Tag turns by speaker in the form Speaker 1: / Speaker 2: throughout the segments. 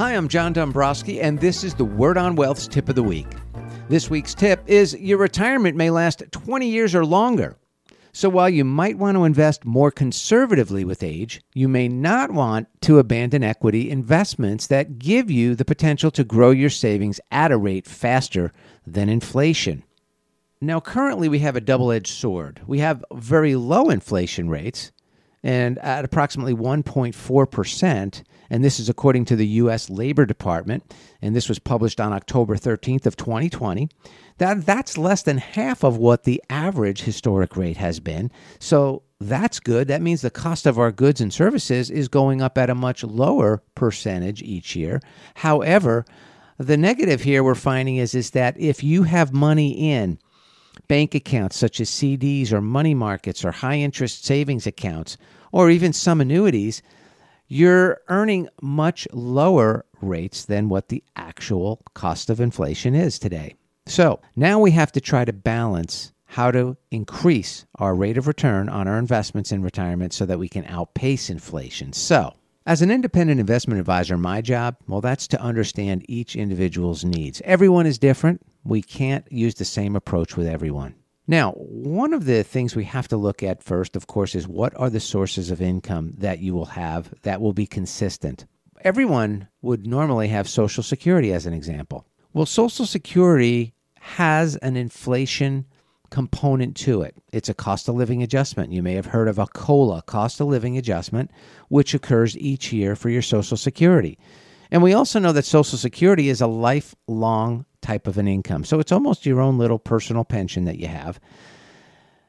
Speaker 1: Hi, I'm John Dombrowski, and this is the Word on Wealth's tip of the week. This week's tip is your retirement may last 20 years or longer. So while you might want to invest more conservatively with age, you may not want to abandon equity investments that give you the potential to grow your savings at a rate faster than inflation. Now, currently, we have a double edged sword. We have very low inflation rates, and at approximately 1.4%, and this is according to the US Labor Department, and this was published on October 13th of 2020. That that's less than half of what the average historic rate has been. So that's good. That means the cost of our goods and services is going up at a much lower percentage each year. However, the negative here we're finding is is that if you have money in bank accounts such as CDs or money markets or high interest savings accounts or even some annuities, you're earning much lower rates than what the actual cost of inflation is today. So now we have to try to balance how to increase our rate of return on our investments in retirement so that we can outpace inflation. So, as an independent investment advisor, my job, well, that's to understand each individual's needs. Everyone is different. We can't use the same approach with everyone. Now, one of the things we have to look at first, of course, is what are the sources of income that you will have that will be consistent. Everyone would normally have Social Security as an example. Well, Social Security has an inflation component to it. It's a cost of living adjustment. You may have heard of a COLA, cost of living adjustment, which occurs each year for your Social Security. And we also know that Social Security is a lifelong type of an income. So it's almost your own little personal pension that you have.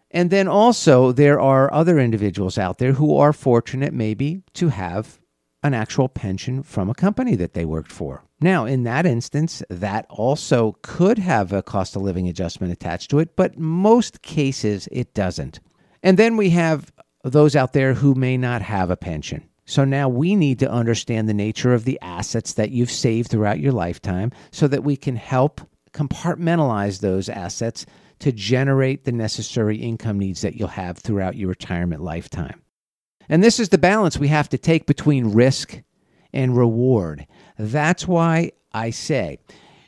Speaker 1: And then also, there are other individuals out there who are fortunate maybe to have an actual pension from a company that they worked for. Now, in that instance, that also could have a cost of living adjustment attached to it, but most cases it doesn't. And then we have those out there who may not have a pension. So now we need to understand the nature of the assets that you've saved throughout your lifetime so that we can help compartmentalize those assets to generate the necessary income needs that you'll have throughout your retirement lifetime. And this is the balance we have to take between risk and reward. That's why I say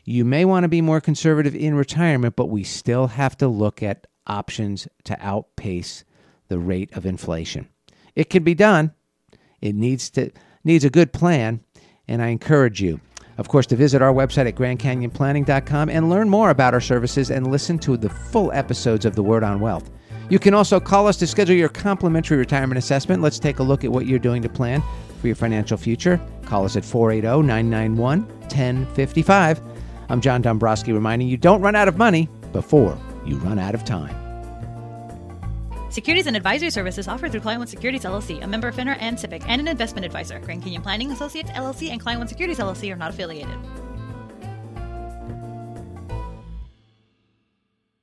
Speaker 1: you may want to be more conservative in retirement, but we still have to look at options to outpace the rate of inflation. It can be done. It needs to needs a good plan, and I encourage you, of course, to visit our website at GrandCanyonPlanning.com and learn more about our services and listen to the full episodes of The Word on Wealth. You can also call us to schedule your complimentary retirement assessment. Let's take a look at what you're doing to plan for your financial future. Call us at 480 991 1055. I'm John Dombrowski reminding you don't run out of money before you run out of time.
Speaker 2: Securities and advisory services offered through Client One Securities LLC, a member of FINRA and SIPC, and an investment advisor. Grand Canyon Planning Associates LLC and Client One Securities LLC are not affiliated.